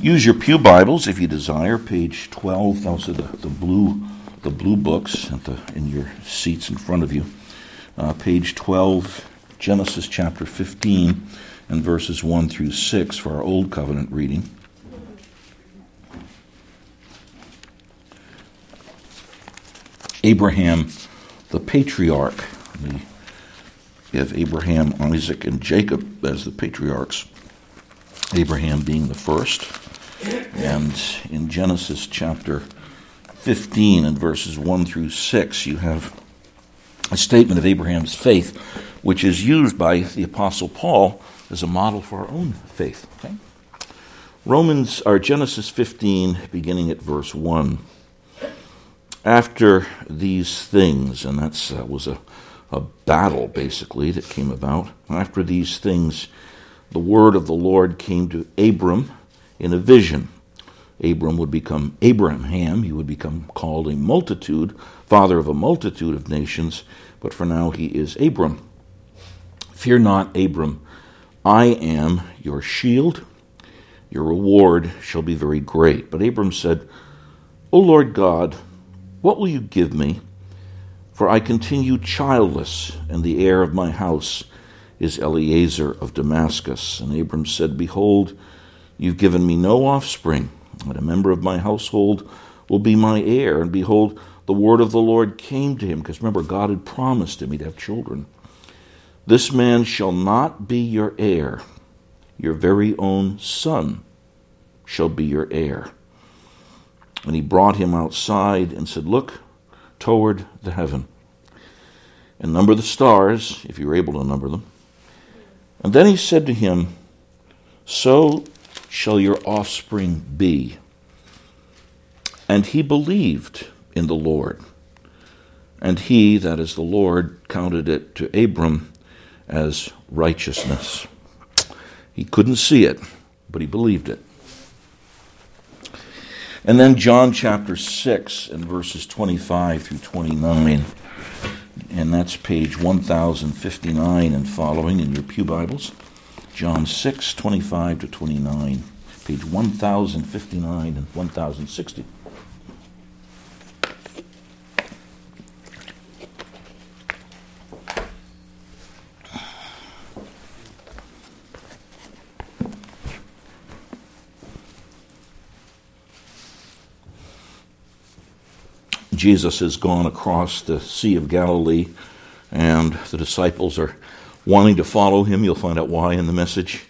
Use your Pew Bibles if you desire, page 12. Those are the, the blue the blue books the, in your seats in front of you. Uh, page 12, Genesis chapter 15, and verses 1 through 6 for our Old Covenant reading. Abraham, the patriarch. We have Abraham, Isaac, and Jacob as the patriarchs. Abraham being the first. And in Genesis chapter 15 and verses 1 through 6, you have a statement of Abraham's faith, which is used by the Apostle Paul as a model for our own faith. Okay? Romans, or Genesis 15, beginning at verse 1. After these things, and that was a, a battle basically that came about. After these things, the word of the Lord came to Abram in a vision. Abram would become Abraham. He would become called a multitude, father of a multitude of nations, but for now he is Abram. Fear not, Abram. I am your shield. Your reward shall be very great. But Abram said, O Lord God, what will you give me? For I continue childless, and the heir of my house is Eliezer of Damascus. And Abram said, Behold, you've given me no offspring and a member of my household will be my heir. And behold, the word of the Lord came to him, because remember, God had promised him he'd have children. This man shall not be your heir, your very own son shall be your heir. And he brought him outside and said, Look toward the heaven and number the stars, if you're able to number them. And then he said to him, So shall your offspring be. And he believed in the Lord. And he, that is the Lord, counted it to Abram as righteousness. He couldn't see it, but he believed it. And then John chapter 6 and verses 25 through 29. And that's page 1059 and following in your Pew Bibles. John 6, 25 to 29, page 1059 and 1060. Jesus has gone across the Sea of Galilee, and the disciples are wanting to follow him. You'll find out why in the message.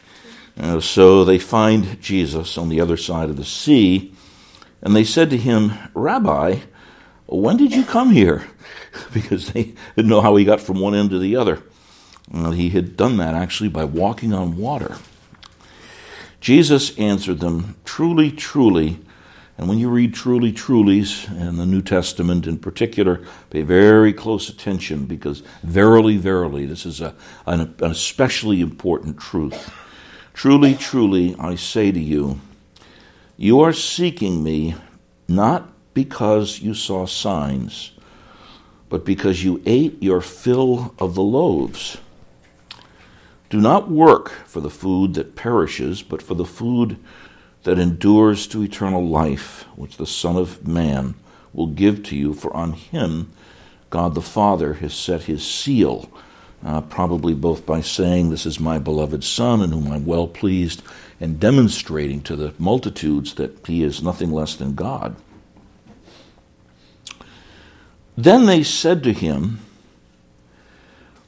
Uh, so they find Jesus on the other side of the sea, and they said to him, Rabbi, when did you come here? because they didn't know how he got from one end to the other. Well, he had done that actually by walking on water. Jesus answered them, Truly, truly, and when you read truly, trulies in the New Testament in particular, pay very close attention because verily, verily, this is a, an, an especially important truth. Truly, truly, I say to you, you are seeking me not because you saw signs, but because you ate your fill of the loaves. Do not work for the food that perishes, but for the food that endures to eternal life, which the Son of Man will give to you, for on him God the Father has set his seal, uh, probably both by saying, This is my beloved Son, in whom I'm well pleased, and demonstrating to the multitudes that he is nothing less than God. Then they said to him,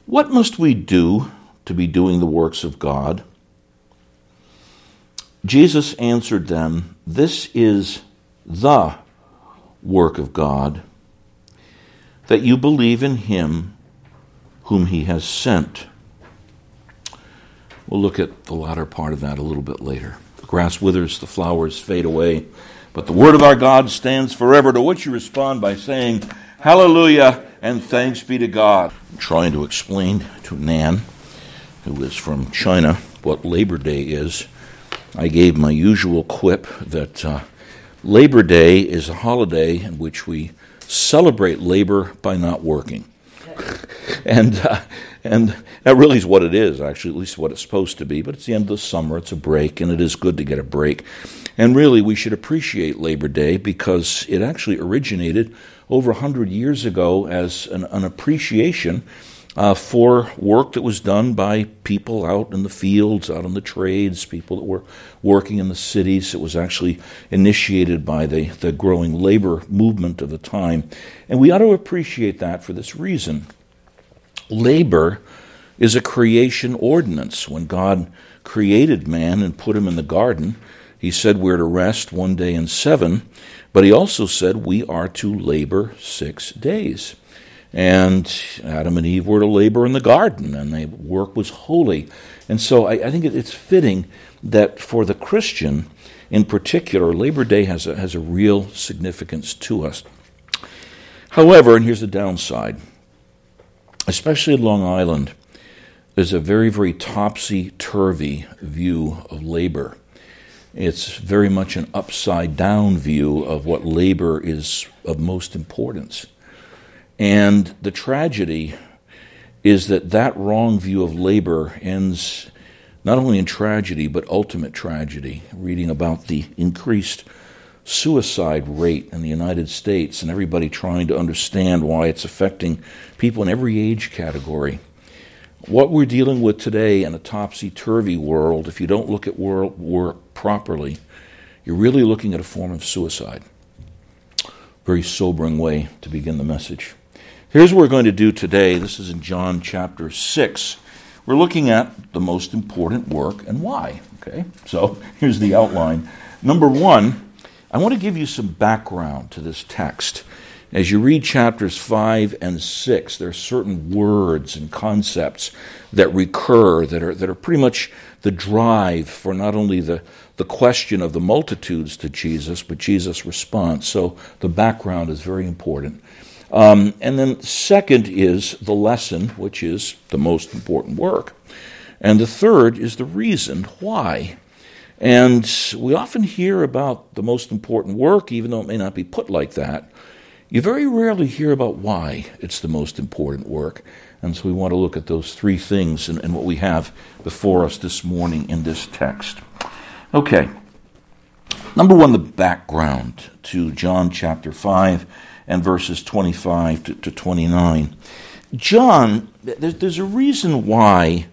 What must we do to be doing the works of God? Jesus answered them, This is the work of God, that you believe in him whom he has sent. We'll look at the latter part of that a little bit later. The grass withers, the flowers fade away, but the word of our God stands forever, to which you respond by saying, Hallelujah and thanks be to God. I'm trying to explain to Nan, who is from China, what Labor Day is. I gave my usual quip that uh, Labor Day is a holiday in which we celebrate labor by not working. and uh, And that really is what it is, actually, at least what it's supposed to be. But it's the end of the summer, it's a break, and it is good to get a break. And really, we should appreciate Labor Day because it actually originated over 100 years ago as an, an appreciation uh, for work that was done by people out in the fields, out in the trades, people that were working in the cities. It was actually initiated by the, the growing labor movement of the time. And we ought to appreciate that for this reason. Labor is a creation ordinance. When God created man and put him in the garden, he said we're to rest one day in seven, but he also said we are to labor six days. And Adam and Eve were to labor in the garden, and their work was holy. And so I, I think it's fitting that for the Christian in particular, Labor Day has a, has a real significance to us. However, and here's the downside, especially in Long Island, there's a very, very topsy turvy view of labor. It's very much an upside down view of what labor is of most importance. And the tragedy is that that wrong view of labor ends not only in tragedy, but ultimate tragedy. Reading about the increased suicide rate in the United States and everybody trying to understand why it's affecting people in every age category. What we're dealing with today in a topsy turvy world, if you don't look at work properly, you're really looking at a form of suicide. Very sobering way to begin the message. Here's what we're going to do today. This is in John chapter 6. We're looking at the most important work and why. Okay, so here's the outline. Number one, I want to give you some background to this text. As you read chapters 5 and 6, there are certain words and concepts that recur that are, that are pretty much the drive for not only the, the question of the multitudes to Jesus, but Jesus' response. So the background is very important. Um, and then, second is the lesson, which is the most important work. And the third is the reason why. And we often hear about the most important work, even though it may not be put like that. You very rarely hear about why it's the most important work. And so we want to look at those three things and, and what we have before us this morning in this text. Okay. Number one, the background to John chapter 5 and verses 25 to, to 29. John, there's, there's, a reason why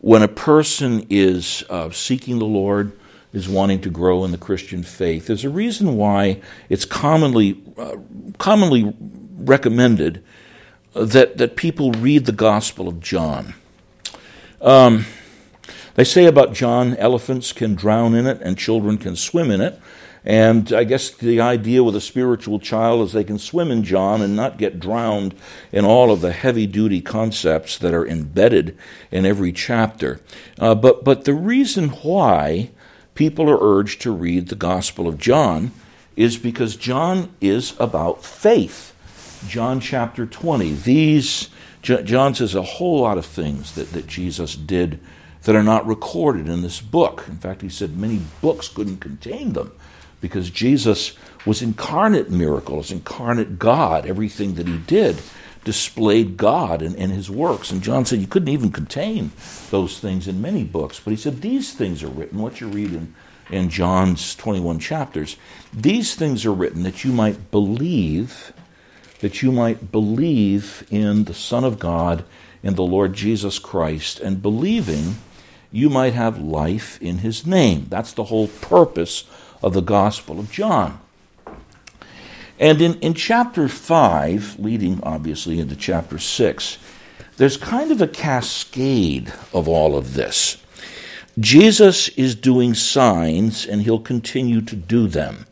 when a person is uh, seeking the Lord, is wanting to grow in the Christian faith, there's a reason why it's commonly, uh, commonly recommended that, that people read the Gospel of John. Um, they say about John, elephants can drown in it and children can swim in it. And I guess the idea with a spiritual child is they can swim in John and not get drowned in all of the heavy duty concepts that are embedded in every chapter. Uh, but, but the reason why people are urged to read the Gospel of John is because John is about faith. John chapter 20. These, John says a whole lot of things that, that Jesus did that are not recorded in this book. In fact, he said many books couldn't contain them because Jesus was incarnate miracles, incarnate God. Everything that he did displayed God and, in his works. And John said you couldn't even contain those things in many books. But he said these things are written, what you read in, in John's 21 chapters, these things are written that you might believe, that you might believe in the Son of God, in the Lord Jesus Christ, and believing you might have life in his name. That's the whole purpose of the Gospel of John. And in, in chapter 5, leading obviously into chapter 6, there's kind of a cascade of all of this. Jesus is doing signs, and he'll continue to do them.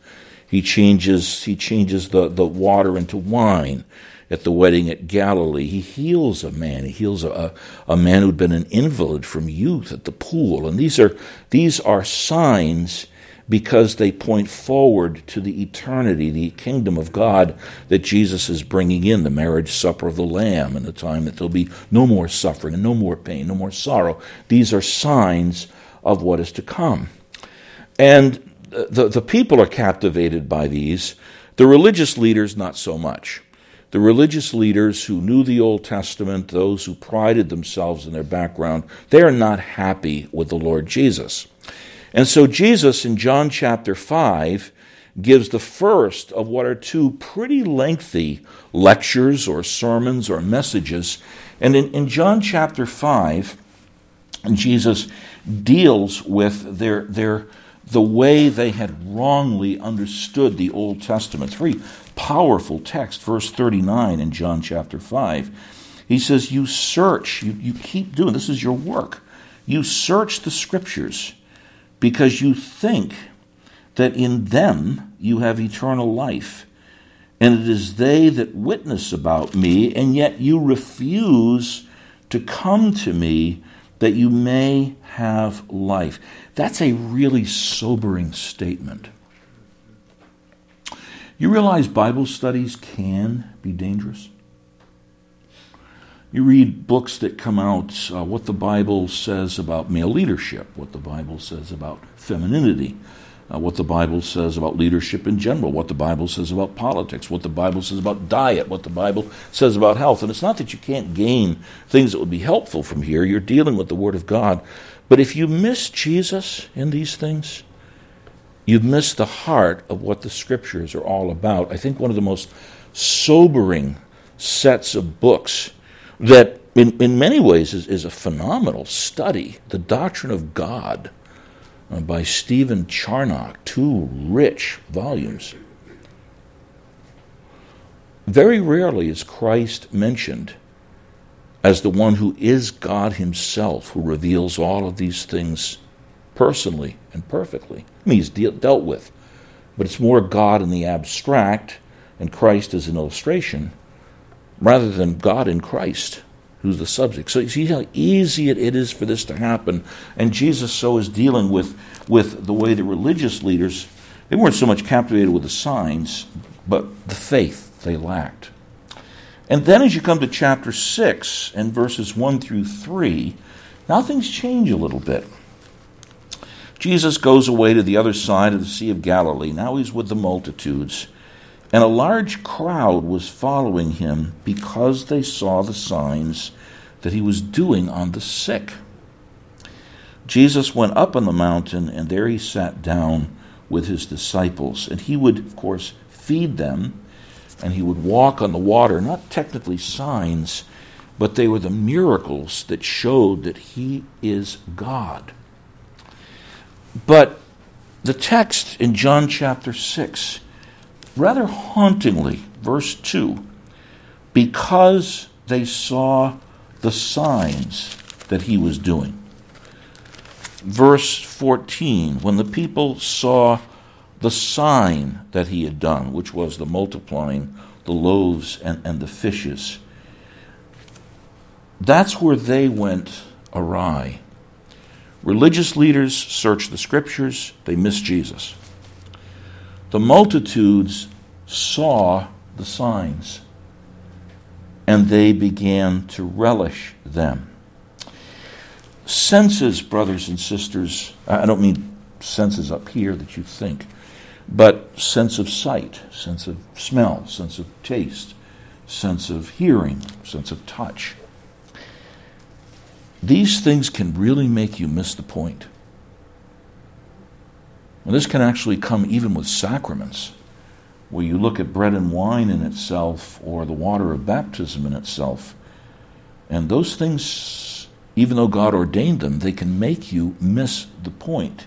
He changes, he changes the, the water into wine at the wedding at Galilee. He heals a man. He heals a, a man who'd been an invalid from youth at the pool. And these are, these are signs because they point forward to the eternity, the kingdom of God that Jesus is bringing in, the marriage supper of the Lamb, and the time that there'll be no more suffering and no more pain, no more sorrow. These are signs of what is to come. And the, the people are captivated by these, the religious leaders, not so much. the religious leaders who knew the Old Testament, those who prided themselves in their background, they are not happy with the Lord Jesus. And so Jesus in John chapter 5 gives the first of what are two pretty lengthy lectures or sermons or messages. And in, in John chapter 5, Jesus deals with their, their, the way they had wrongly understood the Old Testament. Very powerful text, verse 39 in John chapter 5. He says, You search, you, you keep doing, this is your work. You search the scriptures because you think that in them you have eternal life. And it is they that witness about me, and yet you refuse to come to me that you may have life. That's a really sobering statement. You realize Bible studies can be dangerous? You read books that come out, uh, what the Bible says about male leadership, what the Bible says about femininity, uh, what the Bible says about leadership in general, what the Bible says about politics, what the Bible says about diet, what the Bible says about health. And it's not that you can't gain things that would be helpful from here, you're dealing with the Word of God. But if you miss Jesus in these things, you've missed the heart of what the Scriptures are all about. I think one of the most sobering sets of books that, in, in many ways, is, is a phenomenal study the doctrine of God uh, by Stephen Charnock, two rich volumes. Very rarely is Christ mentioned as the one who is God Himself, who reveals all of these things personally and perfectly. I mean, He's de- dealt with, but it's more God in the abstract and Christ as an illustration rather than God in Christ who's the subject. So you see how easy it is for this to happen. And Jesus so is dealing with, with the way the religious leaders, they weren't so much captivated with the signs, but the faith they lacked. And then as you come to chapter 6 and verses 1 through 3, now things change a little bit. Jesus goes away to the other side of the Sea of Galilee. Now he's with the multitudes. And a large crowd was following him because they saw the signs that he was doing on the sick. Jesus went up on the mountain, and there he sat down with his disciples. And he would, of course, feed them, and he would walk on the water. Not technically signs, but they were the miracles that showed that he is God. But the text in John chapter 6 rather hauntingly, verse 2 because they saw the signs that he was doing. Verse 14 when the people saw the sign that he had done, which was the multiplying the loaves and, and the fishes, that's where they went awry. Religious leaders searched the scriptures, they missed Jesus. The multitudes saw the signs and they began to relish them. Senses, brothers and sisters, I don't mean senses up here that you think, but sense of sight, sense of smell, sense of taste, sense of hearing, sense of touch. These things can really make you miss the point. And this can actually come even with sacraments, where you look at bread and wine in itself or the water of baptism in itself. And those things, even though God ordained them, they can make you miss the point.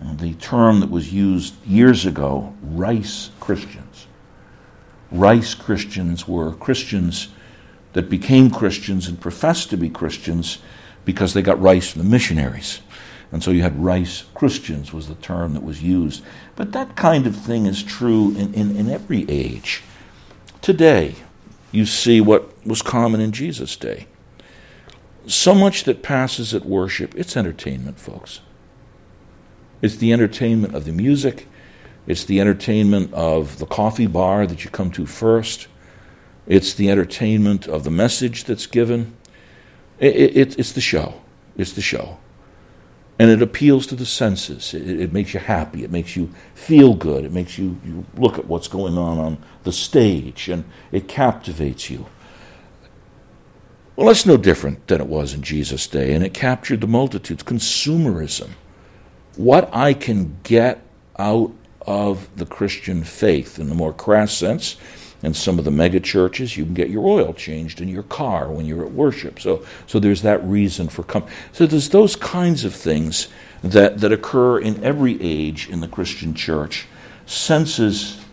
And the term that was used years ago, rice Christians. Rice Christians were Christians that became Christians and professed to be Christians because they got rice from the missionaries. And so you had rice Christians, was the term that was used. But that kind of thing is true in, in, in every age. Today, you see what was common in Jesus' day. So much that passes at worship, it's entertainment, folks. It's the entertainment of the music, it's the entertainment of the coffee bar that you come to first, it's the entertainment of the message that's given. It, it, it's the show. It's the show. And it appeals to the senses. It, it, makes you happy. It makes you feel good. It makes you, you look at what's going on on the stage, and it captivates you. Well, that's no different than it was in Jesus' day, and it captured the multitudes. Consumerism. What I can get out of the Christian faith in the more crass sense in some of the mega churches, you can get your oil changed in your car when you're at worship. So, so there's that reason for come. So there's those kinds of things that, that occur in every age in the Christian church. Senses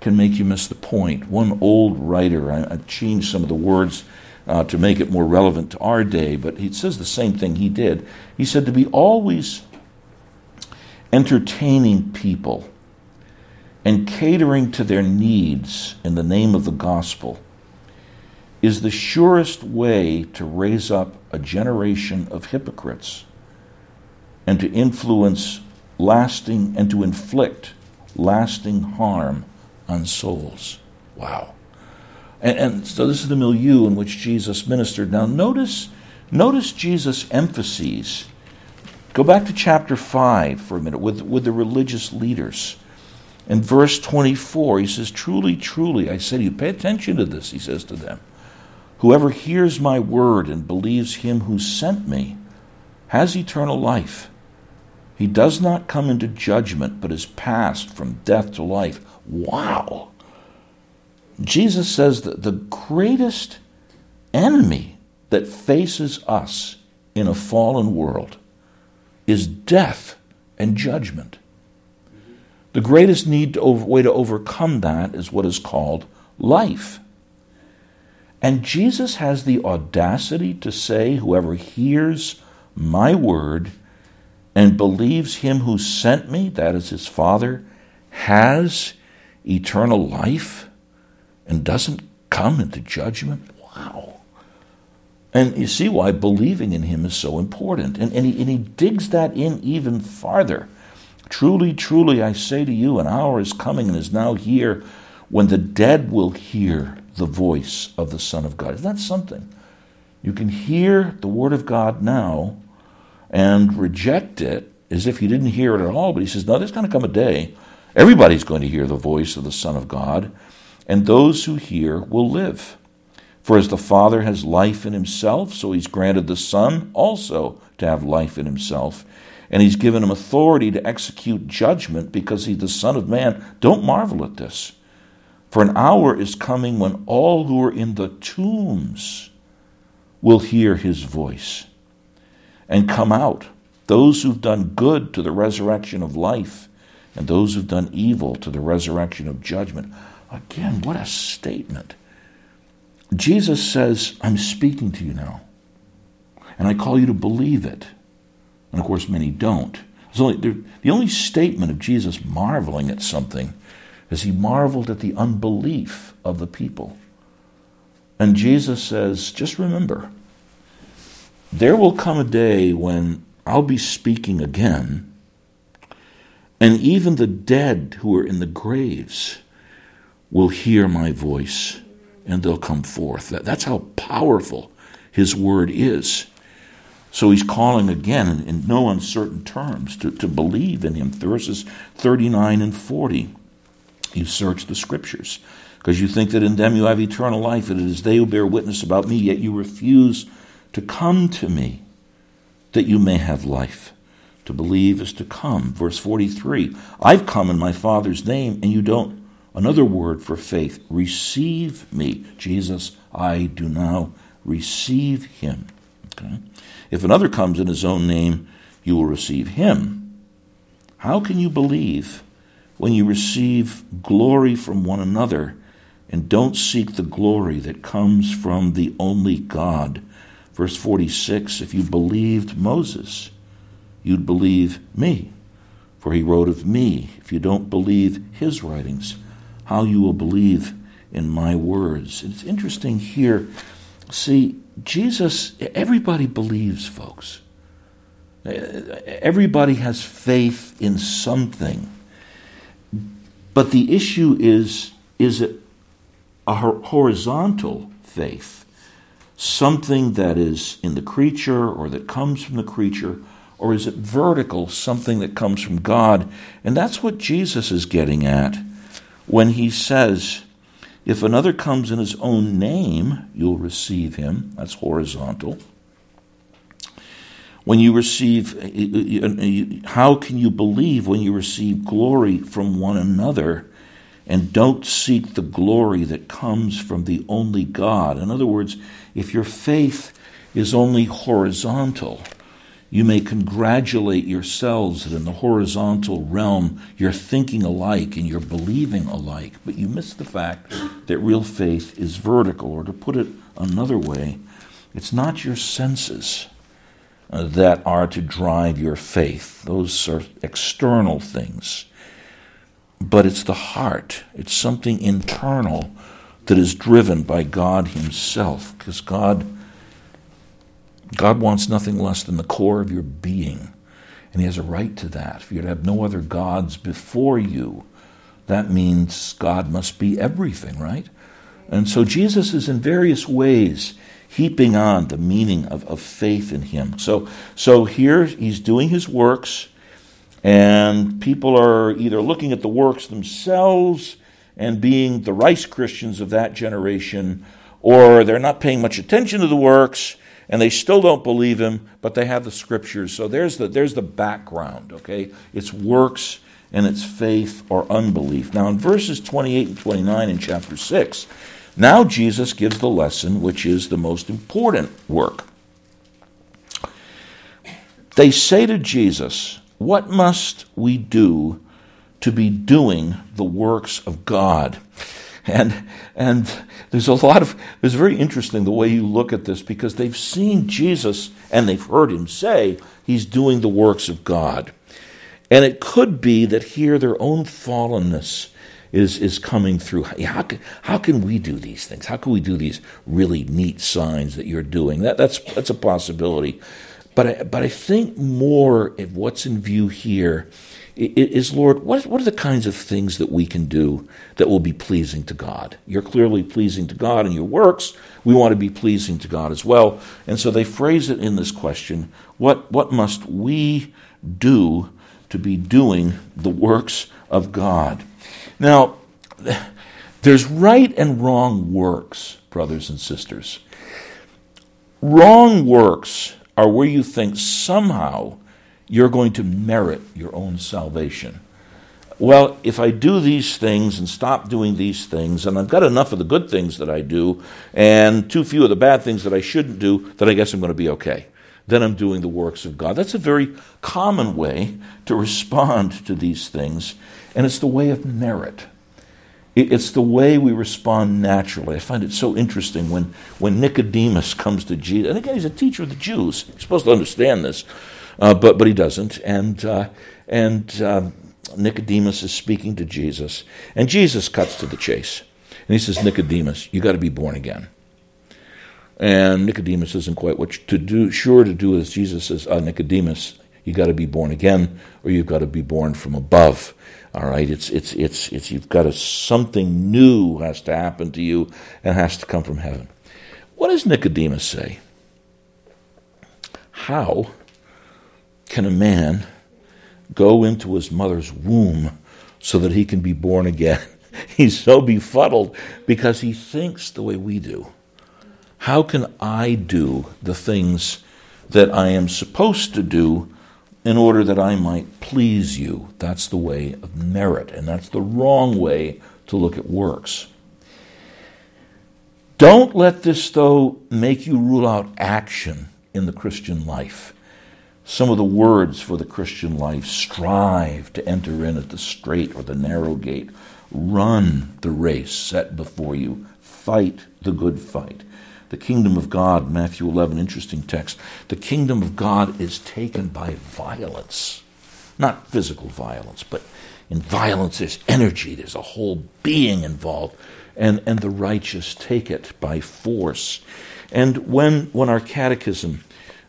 can make you miss the point. One old writer, I, I changed some of the words uh, to make it more relevant to our day, but he says the same thing he did. He said to be always entertaining people and catering to their needs in the name of the gospel is the surest way to raise up a generation of hypocrites and to influence lasting and to inflict lasting harm on souls. Wow. And, and, so this is the milieu in which Jesus ministered. Now notice, notice Jesus' emphases. Go back to chapter 5 for a minute with, with the religious leaders. In verse 24, he says, Truly, truly, I say to you, pay attention to this, he says to them. Whoever hears my word and believes him who sent me has eternal life. He does not come into judgment, but is passed from death to life. Wow! Jesus says that the greatest enemy that faces us in a fallen world is death and judgment. The greatest need to over, way to overcome that is what is called life. And Jesus has the audacity to say, Whoever hears my word and believes him who sent me, that is his Father, has eternal life and doesn't come into judgment. Wow. And you see why believing in him is so important. And, and, he, and he digs that in even farther. Truly, truly, I say to you, an hour is coming and is now here when the dead will hear the voice of the Son of God. Isn't that something? You can hear the Word of God now and reject it as if you didn't hear it at all. But he says, No, there's going to come a day. Everybody's going to hear the voice of the Son of God, and those who hear will live. For as the Father has life in himself, so he's granted the Son also to have life in himself and he's given him authority to execute judgment because he's the Son of Man. Don't marvel at this. For an hour is coming when all who are in the tombs will hear his voice and come out. Those who've done good to the resurrection of life, and those who've done evil to the resurrection of judgment. Again, what a statement. Jesus says, I'm speaking to you now, and I call you to believe it. And of course, many don't. The only statement of Jesus marveling at something is he marveled at the unbelief of the people. And Jesus says, just remember, there will come a day when I'll be speaking again, and even the dead who are in the graves will hear my voice and they'll come forth. That's how powerful his word is. So he's calling again in, in no uncertain terms to, to believe in him. Verses 39 and 40. You search the scriptures because you think that in them you have eternal life, and it is they who bear witness about me, yet you refuse to come to me that you may have life. To believe is to come. Verse 43 I've come in my Father's name, and you don't. Another word for faith receive me. Jesus, I do now receive him. Okay? If another comes in his own name, you will receive him. How can you believe when you receive glory from one another and don't seek the glory that comes from the only God? Verse 46 If you believed Moses, you'd believe me, for he wrote of me. If you don't believe his writings, how you will believe in my words. It's interesting here. See, Jesus, everybody believes, folks. Everybody has faith in something. But the issue is is it a horizontal faith, something that is in the creature or that comes from the creature, or is it vertical, something that comes from God? And that's what Jesus is getting at when he says, If another comes in his own name, you'll receive him. That's horizontal. When you receive, uh, uh, how can you believe when you receive glory from one another and don't seek the glory that comes from the only God? In other words, if your faith is only horizontal, you may congratulate yourselves that in the horizontal realm you're thinking alike and you're believing alike, but you miss the fact that real faith is vertical. Or to put it another way, it's not your senses uh, that are to drive your faith. Those are external things. But it's the heart, it's something internal that is driven by God Himself, because God, God wants nothing less than the core of your being. And He has a right to that. If you have no other gods before you, that means God must be everything, right? And so Jesus is in various ways heaping on the meaning of, of faith in him. So, so here he's doing his works, and people are either looking at the works themselves and being the Rice Christians of that generation, or they're not paying much attention to the works and they still don't believe him, but they have the scriptures. So there's the, there's the background, okay? It's works and it's faith or unbelief. Now, in verses 28 and 29 in chapter 6, now Jesus gives the lesson, which is the most important work. They say to Jesus, What must we do to be doing the works of God? And, and there's a lot of, it's very interesting the way you look at this because they've seen Jesus and they've heard him say he's doing the works of God. And it could be that here their own fallenness is, is coming through. How can, how can we do these things? How can we do these really neat signs that you're doing? That, that's, that's a possibility. But I, but I think more of what's in view here is, Lord, what, what are the kinds of things that we can do that will be pleasing to God? You're clearly pleasing to God in your works. We want to be pleasing to God as well. And so they phrase it in this question what, what must we do to be doing the works of God? Now, there's right and wrong works, brothers and sisters. Wrong works are where you think somehow you're going to merit your own salvation. Well, if I do these things and stop doing these things, and I've got enough of the good things that I do and too few of the bad things that I shouldn't do, then I guess I'm going to be okay. Then I'm doing the works of God. That's a very common way to respond to these things and it's the way of merit. It's the way we respond naturally. I find it so interesting when, when Nicodemus comes to Jesus. And again, he's a teacher of the Jews. He's supposed to understand this, uh, but, but he doesn't. And, uh, and uh, Nicodemus is speaking to Jesus. And Jesus cuts to the chase. And he says, Nicodemus, you got to be born again. And Nicodemus isn't quite what to do, sure to do as Jesus says, uh, Nicodemus, you got to be born again, or you've got to be born from above. All right, it's it's it's it's you've got to something new has to happen to you and has to come from heaven. What does Nicodemus say? How can a man go into his mother's womb so that he can be born again? He's so befuddled because he thinks the way we do. How can I do the things that I am supposed to do in order that I might please you. That's the way of merit, and that's the wrong way to look at works. Don't let this, though, make you rule out action in the Christian life. Some of the words for the Christian life strive to enter in at the strait or the narrow gate, run the race set before you, fight the good fight. The kingdom of God, Matthew 11, interesting text. The kingdom of God is taken by violence. Not physical violence, but in violence there's energy, there's a whole being involved. And, and the righteous take it by force. And when, when our catechism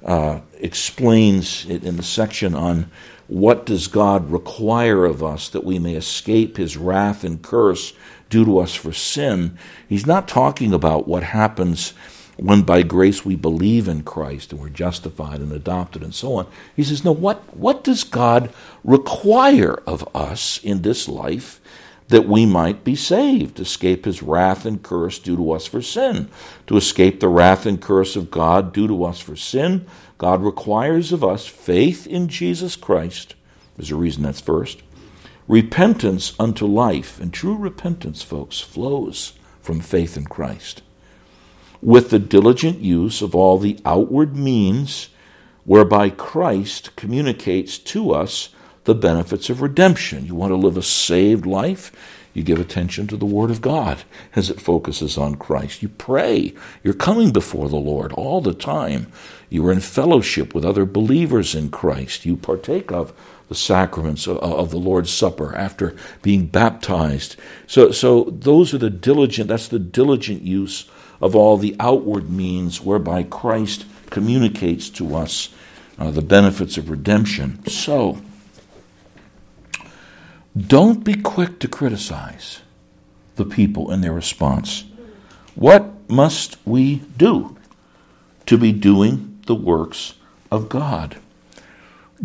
uh, explains it in the section on what does God require of us that we may escape his wrath and curse due to us for sin, he's not talking about what happens when by grace we believe in Christ and we're justified and adopted and so on. He says, No, what, what does God require of us in this life that we might be saved, escape his wrath and curse due to us for sin? To escape the wrath and curse of God due to us for sin, God requires of us faith in Jesus Christ. There's a reason that's first. Repentance unto life. And true repentance, folks, flows from faith in Christ with the diligent use of all the outward means whereby Christ communicates to us the benefits of redemption. You want to live a saved life? You give attention to the Word of God as it focuses on Christ. You pray. You're coming before the Lord all the time. You are in fellowship with other believers in Christ. You partake of the sacraments of the Lord's Supper after being baptized. So, so those are the diligent, that's the diligent use of all the outward means whereby Christ communicates to us uh, the benefits of redemption. So, don't be quick to criticize the people in their response. What must we do to be doing the works of God?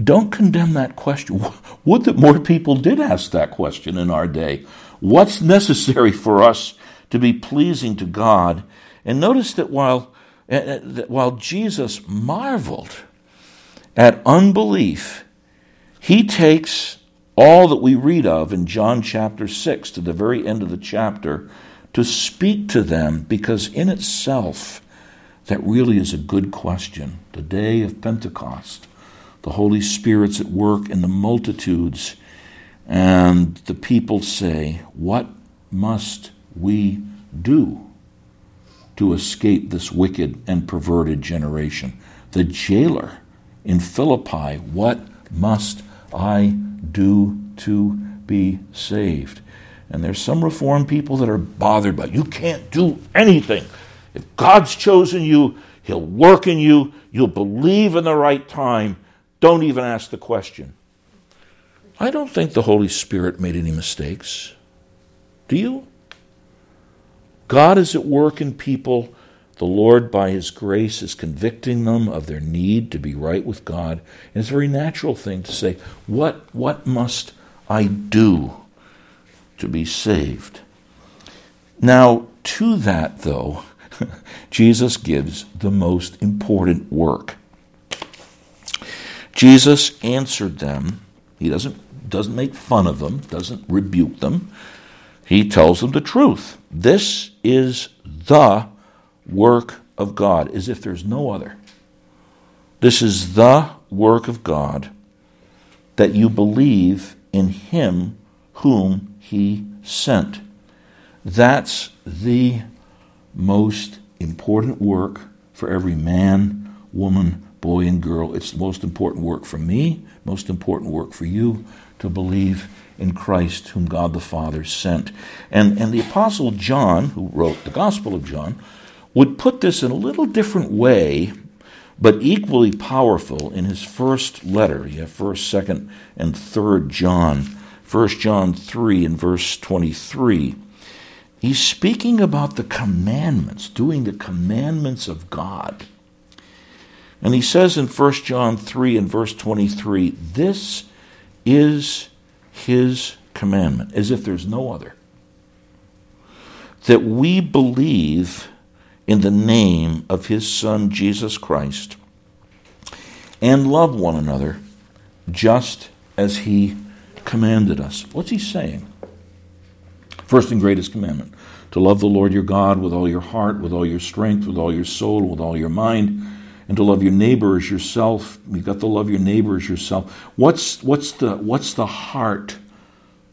Don't condemn that question. Would that more people did ask that question in our day. What's necessary for us to be pleasing to God and notice that while, uh, uh, that while Jesus marveled at unbelief, he takes all that we read of in John chapter 6 to the very end of the chapter to speak to them because, in itself, that really is a good question. The day of Pentecost, the Holy Spirit's at work in the multitudes, and the people say, What must we do? to escape this wicked and perverted generation. The jailer in Philippi, what must I do to be saved? And there's some reformed people that are bothered by you can't do anything. If God's chosen you, He'll work in you, you'll believe in the right time. Don't even ask the question. I don't think the Holy Spirit made any mistakes. Do you? God is at work in people. The Lord, by His grace, is convicting them of their need to be right with God. And it's a very natural thing to say, What, what must I do to be saved? Now, to that, though, Jesus gives the most important work. Jesus answered them. He doesn't, doesn't make fun of them, doesn't rebuke them. He tells them the truth. This is the work of God, as if there's no other. This is the work of God that you believe in Him whom He sent. That's the most important work for every man, woman, boy, and girl. It's the most important work for me, most important work for you to believe in Christ, whom God the Father sent. And, and the Apostle John, who wrote the Gospel of John, would put this in a little different way, but equally powerful in his first letter. You have 1st, 2nd, and 3rd John. 1 John 3 and verse 23. He's speaking about the commandments, doing the commandments of God. And he says in 1 John 3 and verse 23, this is his commandment, as if there's no other. That we believe in the name of his Son, Jesus Christ, and love one another just as he commanded us. What's he saying? First and greatest commandment to love the Lord your God with all your heart, with all your strength, with all your soul, with all your mind and to love your neighbor as yourself. You've got to love your neighbor as yourself. What's, what's, the, what's the heart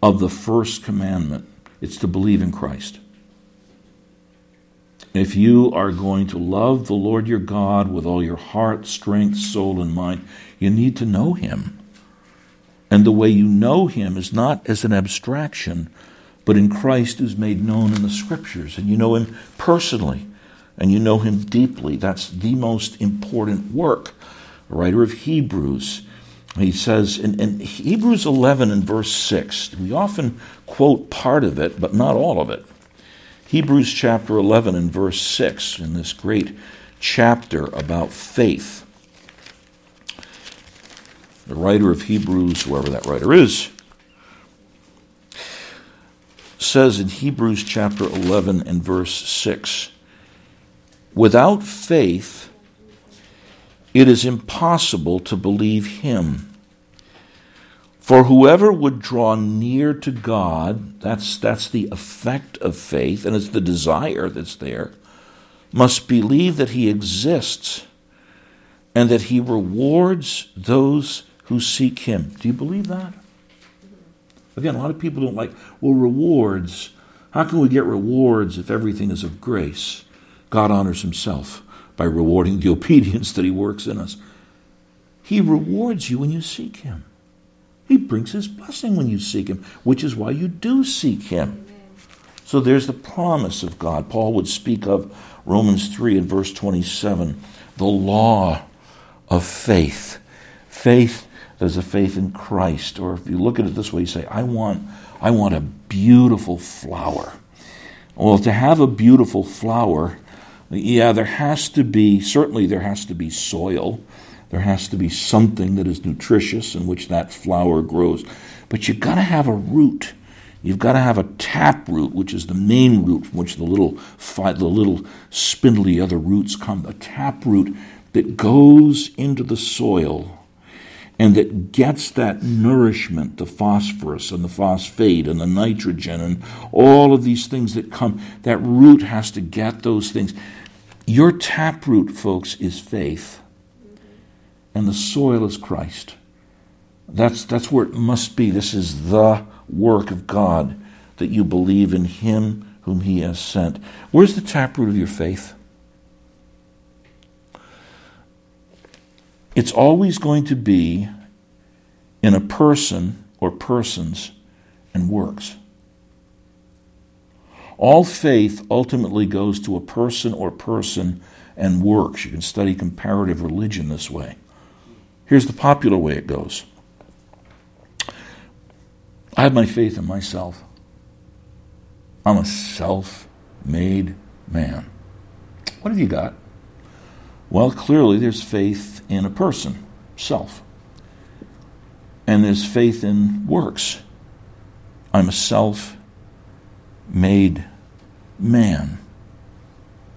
of the first commandment? It's to believe in Christ. If you are going to love the Lord your God with all your heart, strength, soul, and mind, you need to know Him. And the way you know Him is not as an abstraction, but in Christ who's made known in the Scriptures. And you know Him personally and you know him deeply. That's the most important work. The writer of Hebrews, he says in, in, Hebrews 11 and verse 6, we often quote part of it, but not all of it. Hebrews chapter 11 and verse 6, in this great chapter about faith. The writer of Hebrews, whoever that writer is, says in Hebrews chapter 11 and verse 6 Without faith, it is impossible to believe him. For whoever would draw near to God, that's, that's the effect of faith, and it's the desire that's there, must believe that he exists and that he rewards those who seek him. Do you believe that? Again, a lot of people don't like, well, rewards. How can we get rewards if everything is of grace? God honors himself by rewarding the obedience that he works in us. He rewards you when you seek him. He brings his blessing when you seek him, which is why you do seek him. So there's the promise of God. Paul would speak of Romans 3 and verse 27, the law of faith. Faith there's a faith in Christ. Or if you look at it this way, you say, I want, I want a beautiful flower. Well, to have a beautiful flower, yeah, there has to be, certainly there has to be soil. There has to be something that is nutritious in which that flower grows. But you've got to have a root. You've got to have a tap root, which is the main root from which the little, the little spindly other roots come. A tap root that goes into the soil and that gets that nourishment, the phosphorus and the phosphate and the nitrogen and all of these things that come. That root has to get those things. Your taproot, folks, is faith and the soil is Christ. That's, that's where it must be. This is the work of God that you believe in Him whom He has sent. Where's the taproot of your faith? It's always going to be in a person or persons and works. All faith ultimately goes to a person or person and works. You can study comparative religion this way. Here's the popular way it goes I have my faith in myself. I'm a self made man. What have you got? Well, clearly there's faith in a person, self. And there's faith in works. I'm a self made man.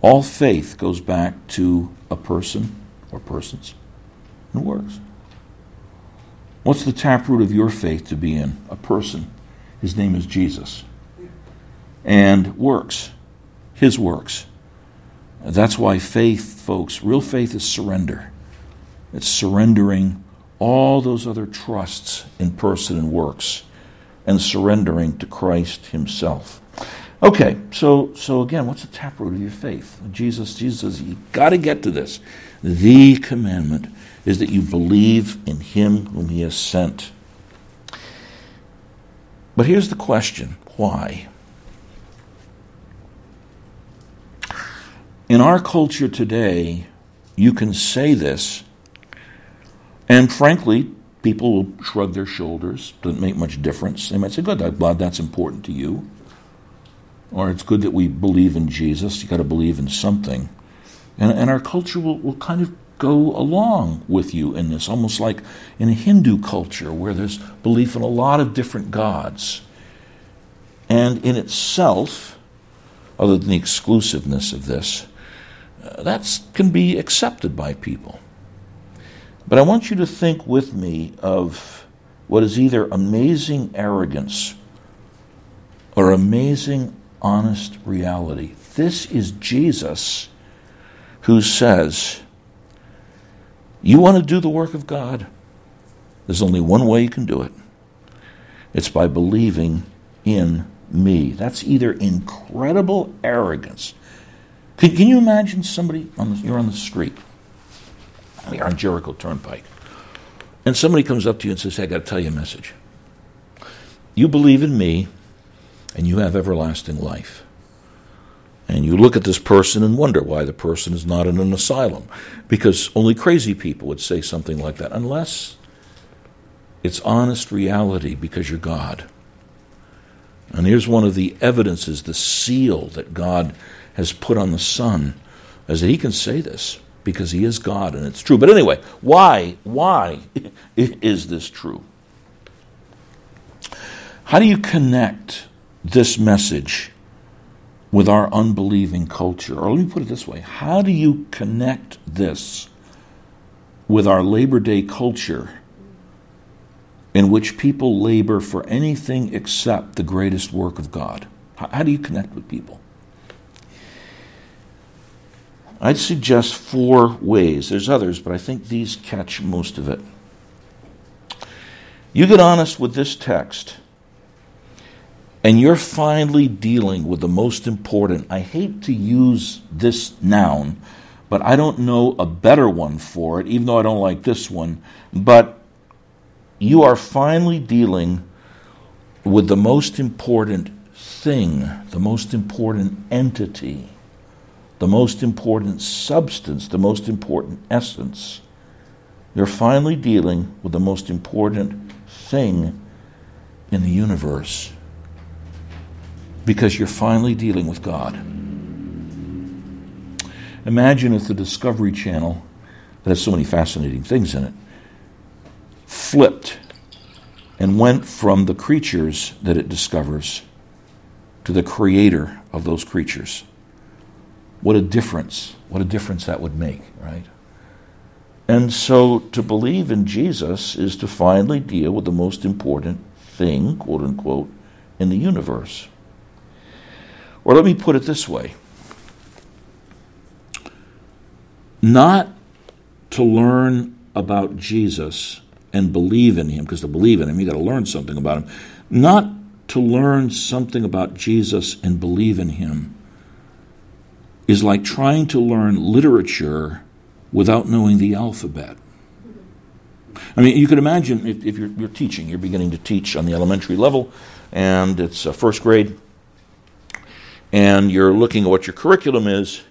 All faith goes back to a person or persons and works. What's the taproot of your faith to be in? A person. His name is Jesus. And works. His works. That's why faith, folks, real faith is surrender. It's surrendering all those other trusts in person and works and surrendering to Christ Himself. Okay, so so again, what's the taproot of your faith? Jesus, Jesus you got to get to this. The commandment is that you believe in him whom he has sent. But here's the question why? In our culture today, you can say this, and frankly, people will shrug their shoulders. Doesn't make much difference. They might say, Good, I'm glad that's important to you. Or it's good that we believe in Jesus. You've got to believe in something. And, and our culture will, will kind of go along with you in this, almost like in a Hindu culture where there's belief in a lot of different gods. And in itself, other than the exclusiveness of this, uh, that can be accepted by people. But I want you to think with me of what is either amazing arrogance or amazing honest reality. This is Jesus who says, you want to do the work of God? There's only one way you can do it it's by believing in me. That's either incredible arrogance. Can, can you imagine somebody, on the, you're on the street, you're on Jericho Turnpike, and somebody comes up to you and says, hey, I got to tell you a message. You believe in me, and you have everlasting life. And you look at this person and wonder why the person is not in an asylum. Because only crazy people would say something like that, unless it's honest reality because you're God. And here's one of the evidences, the seal that God has put on the Son, as that He can say this because He is God and it's true. But anyway, why? Why is this true? How do you connect this message with our unbelieving culture? Or let me put it this way how do you connect this with our Labor Day culture in which people labor for anything except the greatest work of God? How, do you connect with people? I'd suggest four ways. There's others, but I think these catch most of it. You get honest with this text and you're finally dealing with the most important. I hate to use this noun, but I don't know a better one for it, even though I don't like this one. But you are finally dealing with the most important thing, the most important entity, the most important substance, the most important essence. You're finally dealing with the most important thing in the universe because you're finally dealing with God. Imagine if the Discovery Channel, that has so many fascinating things in it, flipped and went from the creatures that it discovers to the creator of those creatures. What a difference. What a difference that would make, right? And so to believe in Jesus is to finally deal with the most important thing, quote unquote, in the universe. Or let me put it this way not to learn about Jesus and believe in him, because to believe in him, you got to learn something about him. Not to learn something about Jesus and believe in him is like trying to learn literature without knowing the alphabet. I mean, you can imagine if, if you're, you're, teaching, you're beginning to teach on the elementary level, and it's uh, first grade, and you're looking at what your curriculum is,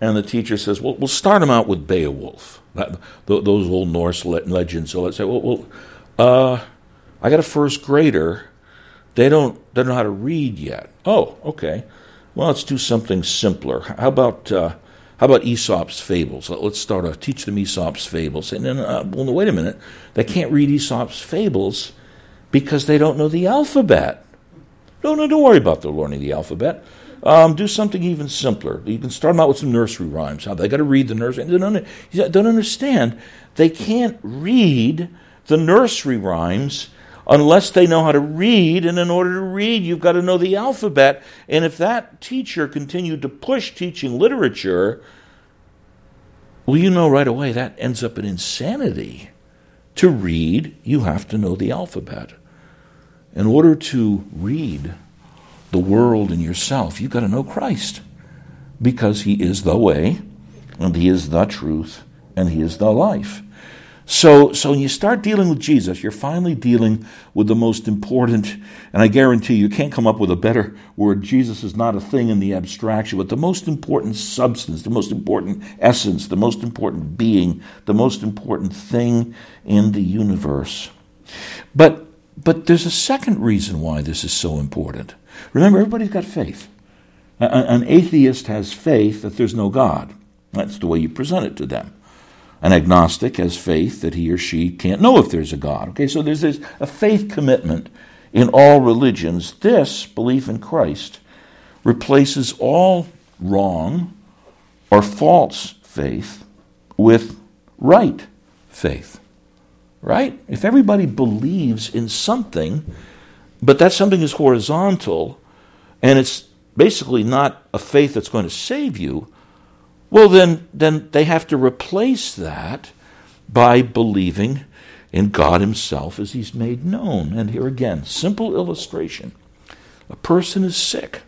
and the teacher says, "Well, we'll start them out with Beowulf, that, those old Norse legends." So let's say, "Well, well uh, I got a first grader. They don't they don't know how to read yet." Oh, okay. Well, let's do something simpler. How about uh, how about Aesop's fables? Let's start off. Teach them Aesop's fables, and then uh, well, wait a minute. They can't read Aesop's fables because they don't know the alphabet. No, no, don't worry about the learning the alphabet. Um, do something even simpler. You can start them out with some nursery rhymes. How they got to read the nursery. They don't, don't understand. They can't read the nursery rhymes unless they know how to read. And in order to read, you've got to know the alphabet. And if that teacher continued to push teaching literature, well, you know right away that ends up in insanity. To read, you have to know the alphabet. In order to read the world and yourself, you've got to know Christ because He is the way, and He is the truth, and He is the life. So, so when you start dealing with Jesus, you're finally dealing with the most important, and I guarantee you, can't come up with a better word. Jesus is not a thing in the abstraction, but the most important substance, the most important essence, the most important being, the most important thing in the universe. But but there's a second reason why this is so important. Remember, everybody's got faith. An atheist has faith that there's no God. That's the way you present it to them. An agnostic has faith that he or she can't know if there's a God. Okay, so there's this, a faith commitment in all religions. This belief in Christ replaces all wrong or false faith with right faith right? If everybody believes in something, but that something is horizontal and it's basically not a faith that's going to save you, well, then, then they have to replace that by believing in God Himself as He's made known. And here again, simple illustration a person is sick,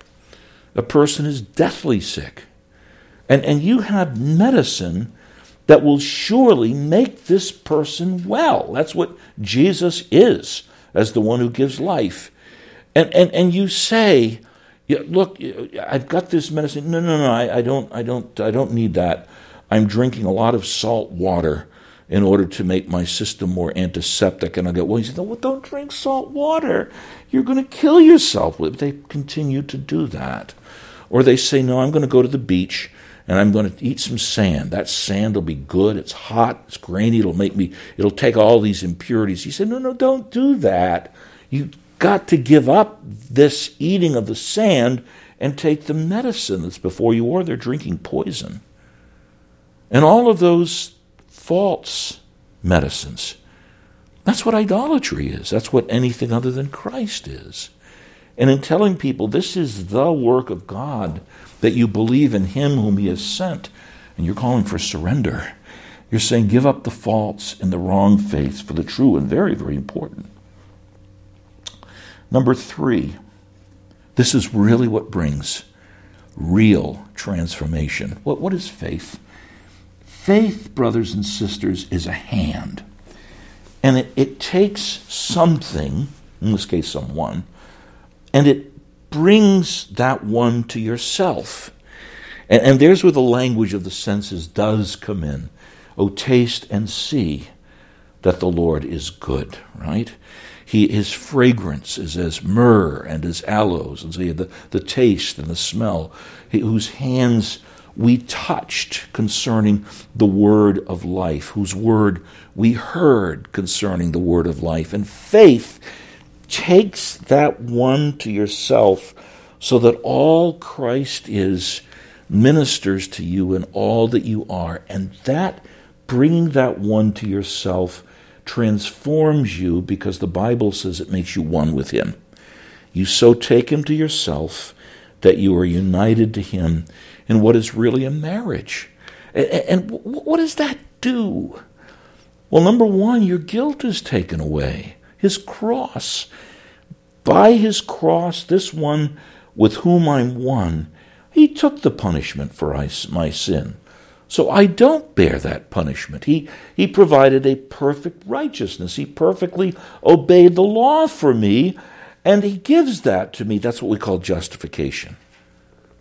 a person is deathly sick, and, and you have medicine that will surely make this person well. That's what Jesus is as the one who gives life. And, and, and you say, look, I've got this medicine. No, no, no, I, I, don't, I, don't, I don't need that. I'm drinking a lot of salt water in order to make my system more antiseptic. And I go, well, he said, well, don't drink salt water. You're going to kill yourself. They continue to do that. Or they say, no, I'm going to go to the beach and I'm going to eat some sand. That sand will be good. It's hot. It's grainy. It'll make me, it'll take all these impurities. He said, no, no, don't do that. You've got to give up this eating of the sand and take the medicine that's before you, or they're drinking poison. And all of those false medicines. That's what idolatry is. That's what anything other than Christ is. And in telling people this is the work of God, that you believe in Him whom He has sent, and you're calling for surrender, you're saying give up the false and the wrong faiths for the true and very, very important. Number three, this is really what brings real transformation. What, what is faith? Faith, brothers and sisters, is a hand. And it, it takes something, in this case, someone, and it brings that one to yourself. And, and there's where the language of the senses does come in. Oh, taste and see that the Lord is good, right? He, his fragrance is as myrrh and as aloes, and so the, the taste and the smell, he, whose hands we touched concerning the word of life, whose word we heard concerning the word of life. And faith takes that one to yourself so that all Christ is ministers to you in all that you are. And that, bringing that one to yourself, transforms you because the Bible says it makes you one with Him. You so take Him to yourself that you are united to Him in what is really a marriage. And what does that do? Well, number one, your guilt is taken away. His cross. By his cross, this one with whom I'm one, he took the punishment for my sin. So I don't bear that punishment. He, he provided a perfect righteousness. He perfectly obeyed the law for me, and He gives that to me. That's what we call justification.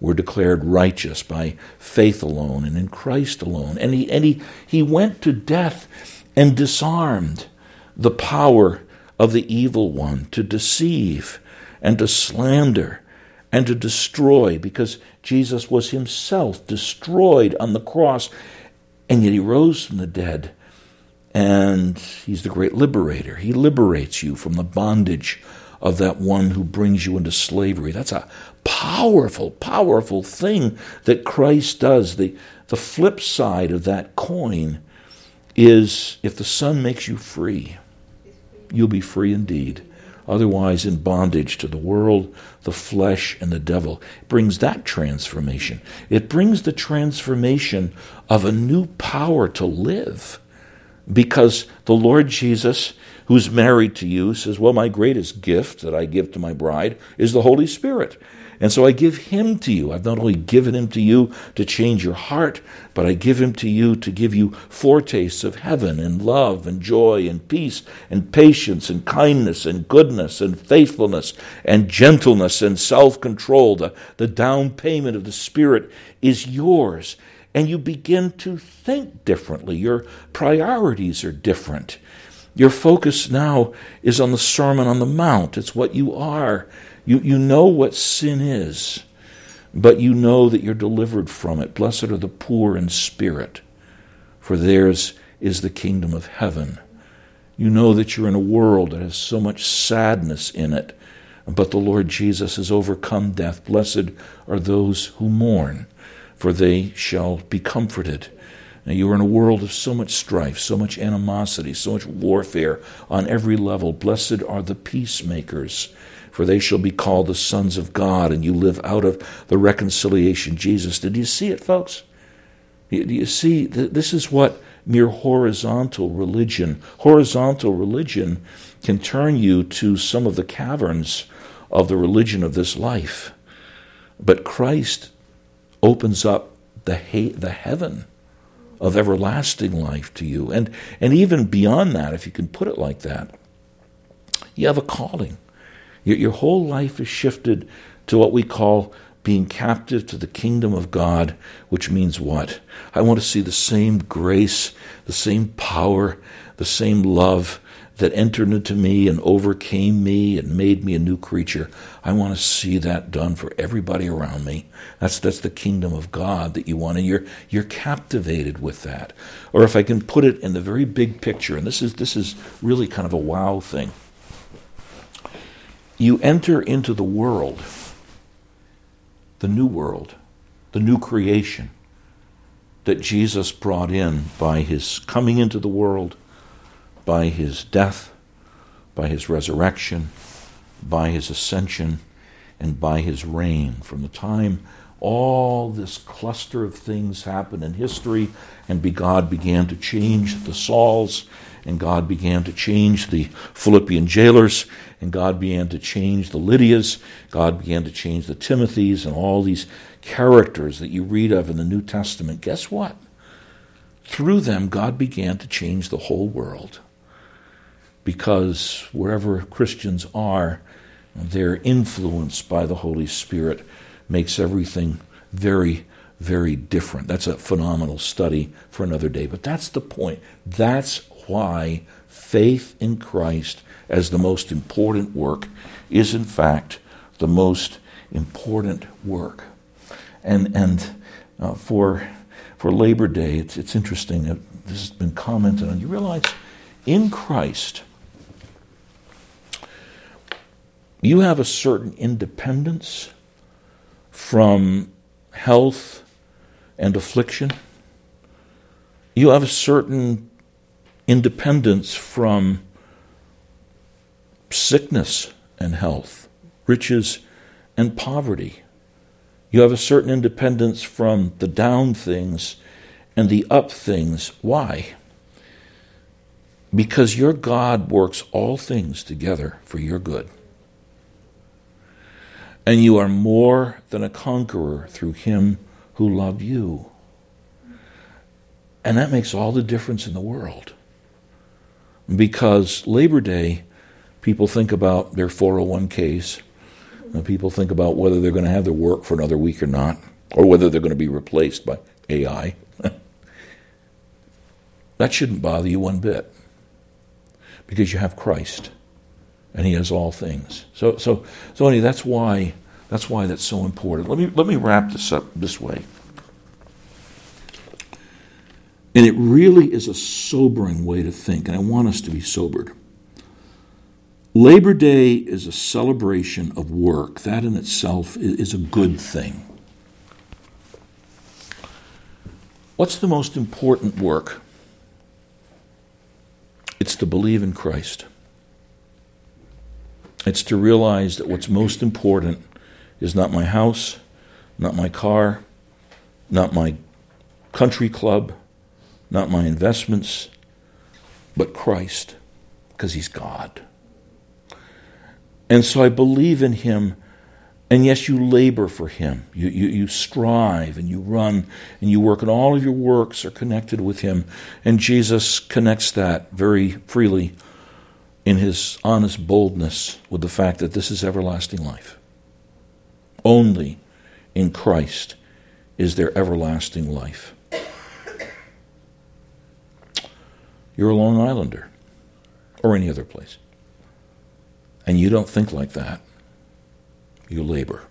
We're declared righteous by faith alone and in Christ alone. And He, and he, he went to death and disarmed the power of the evil one to deceive and to slander and to destroy because Jesus was himself destroyed on the cross, and yet he rose from the dead. And he's the great liberator. He liberates you from the bondage of that one who brings you into slavery. That's a powerful, powerful thing that Christ does. The, the flip side of that coin is if the Son makes you free, you'll be free indeed otherwise in bondage to the world, the flesh, and the devil. It brings that transformation. It brings the transformation of a new power to live. Because the Lord Jesus, who's married to you, says, Well, my greatest gift that I give to my bride is the Holy Spirit. And so I give him to you. I've not only given him to you to change your heart, but I give him to you to give you foretastes of heaven and love and joy and peace and patience and kindness and goodness and faithfulness and gentleness and self control. The, the down payment of the Spirit is yours. And you begin to think differently. Your priorities are different. Your focus now is on the Sermon on the Mount. It's what you are. You, you know what sin is, but you know that you're delivered from it. Blessed are the poor in spirit, for theirs is the kingdom of heaven. You know that you're in a world that has so much sadness in it, but the Lord Jesus has overcome death. Blessed are those who mourn, for they shall be comforted. Now, you are in a world of so much strife, so much animosity, so much warfare on every level. Blessed are the peacemakers, for they shall be called the sons of God, and you live out of the reconciliation Jesus did. you see it, folks? Do you see? This is what mere horizontal religion, horizontal religion can turn you to some of the caverns of the religion of this life. But Christ opens up the, he- the heaven of everlasting life to you. And, and even beyond that, if you can put it like that, you have a calling. Your, your whole life is shifted to what we call being captive to the kingdom of God, which means what? I want to see the same grace, the same power, the same love that entered into me and overcame me and made me a new creature. I want to see that done for everybody around me. That's that's the kingdom of God that you want, and you're you're captivated with that. Or if I can put it in the very big picture, and this is this is really kind of a wow thing. You enter into the world, the new world, the new creation that Jesus brought in by his coming into the world by his death, by his resurrection, by his ascension, and by his reign. From the time all this cluster of things happened in history, and God began to change the Sauls, and God began to change the Philippian jailers, and God began to change the Lydias, God began to change the Timothys, and all these characters that you read of in the New Testament. Guess what? Through them, God began to change the whole world because wherever Christians are, their influence by the Holy Spirit makes everything very, very different. That's a phenomenal study for another day. But that's the point. That's why faith in Christ as the most important work is, in fact, the most important work. And, and uh, for, for Labor Day, it's, it's interesting. This has been commented on. You realize in Christ, you have a certain independence from health and affliction. You have a certain independence from sickness and health, riches and poverty. You have a certain independence from the down things and the up things. Why? Because your God works all things together for your good and you are more than a conqueror through him who loved you. And that makes all the difference in the world. Because Labor Day, people think about their 401ks, and uh, people think about whether they're going to have their work for another week or not, or whether they're going to be replaced by AI. that shouldn't bother you one bit because you have Christ and he has all things. So, so, so anyway, that's why that's why that's so important. Let me let me wrap this up this way. And it really is a sobering way to think, and I want us to be sobered. Labor Day is a celebration of work. That in itself is a good thing. What's the most important work? It's to believe in Christ. It's to realize that what's most important is not my house, not my car, not my country club, not my investments, but Christ, because He's God. And so I believe in Him. And yes, you labor for Him. You, you, you strive and you run and you work, and all of your works are connected with Him. And Jesus connects that very freely in his honest boldness with the fact that this is everlasting life. Only in Christ is there everlasting life. You're a Long Islander or any other place. And you don't think like that. You labor.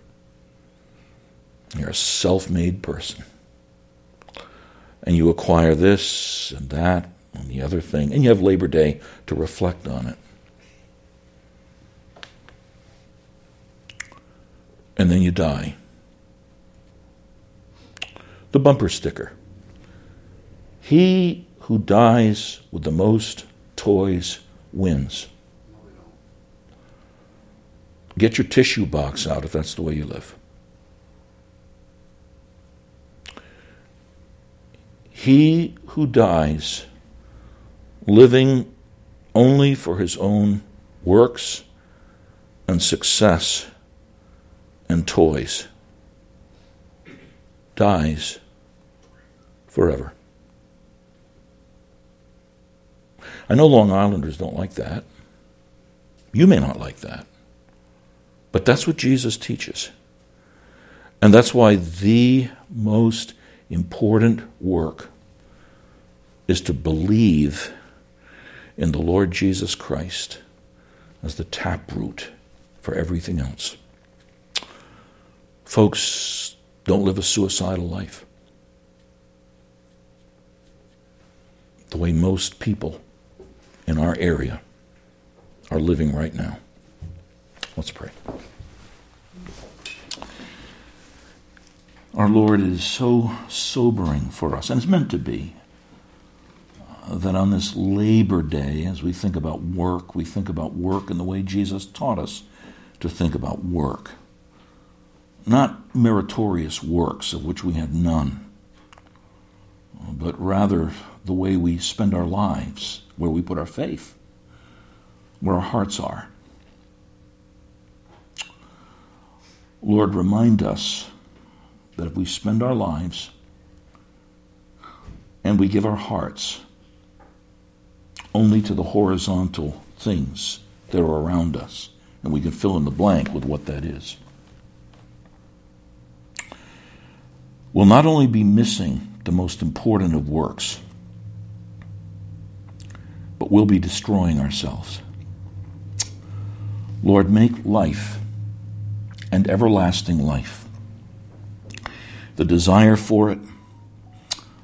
You're a self made person. And you acquire this and that and the other thing. And you have Labor Day to reflect on it. and then you die. The bumper sticker. He who dies with the most toys wins. Get your tissue box out if that's the way you live. He who dies living only for his own works and success and toys dies forever. I know Long Islanders don't like that. You may not like that. But that's what Jesus teaches. And that's why the most important work is to believe in the Lord Jesus Christ as the taproot for everything else. Folks, don't live a suicidal life. The way most people in our area are living right now. Let's pray. Our Lord is so sobering for us, and it's meant to be, uh, that on this Labor Day, as we think about work, we think about work in the way Jesus taught us to think about work. Not meritorious works, of which we have none, but rather the way we spend our lives, where we put our faith, where our hearts are. Lord, remind us that if we spend our lives and we give our hearts only to the horizontal things that are around us, and we can fill in the blank with what that is, we'll not only be missing the most important of works, but we'll be destroying ourselves. Lord, make life and everlasting life the desire for it,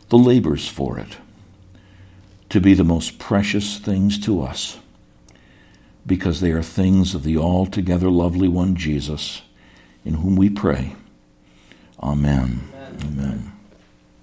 the labors for it, to be the most precious things to us, because they are things of the altogether lovely one, Jesus, in whom we pray. Amen. Amen. Amen.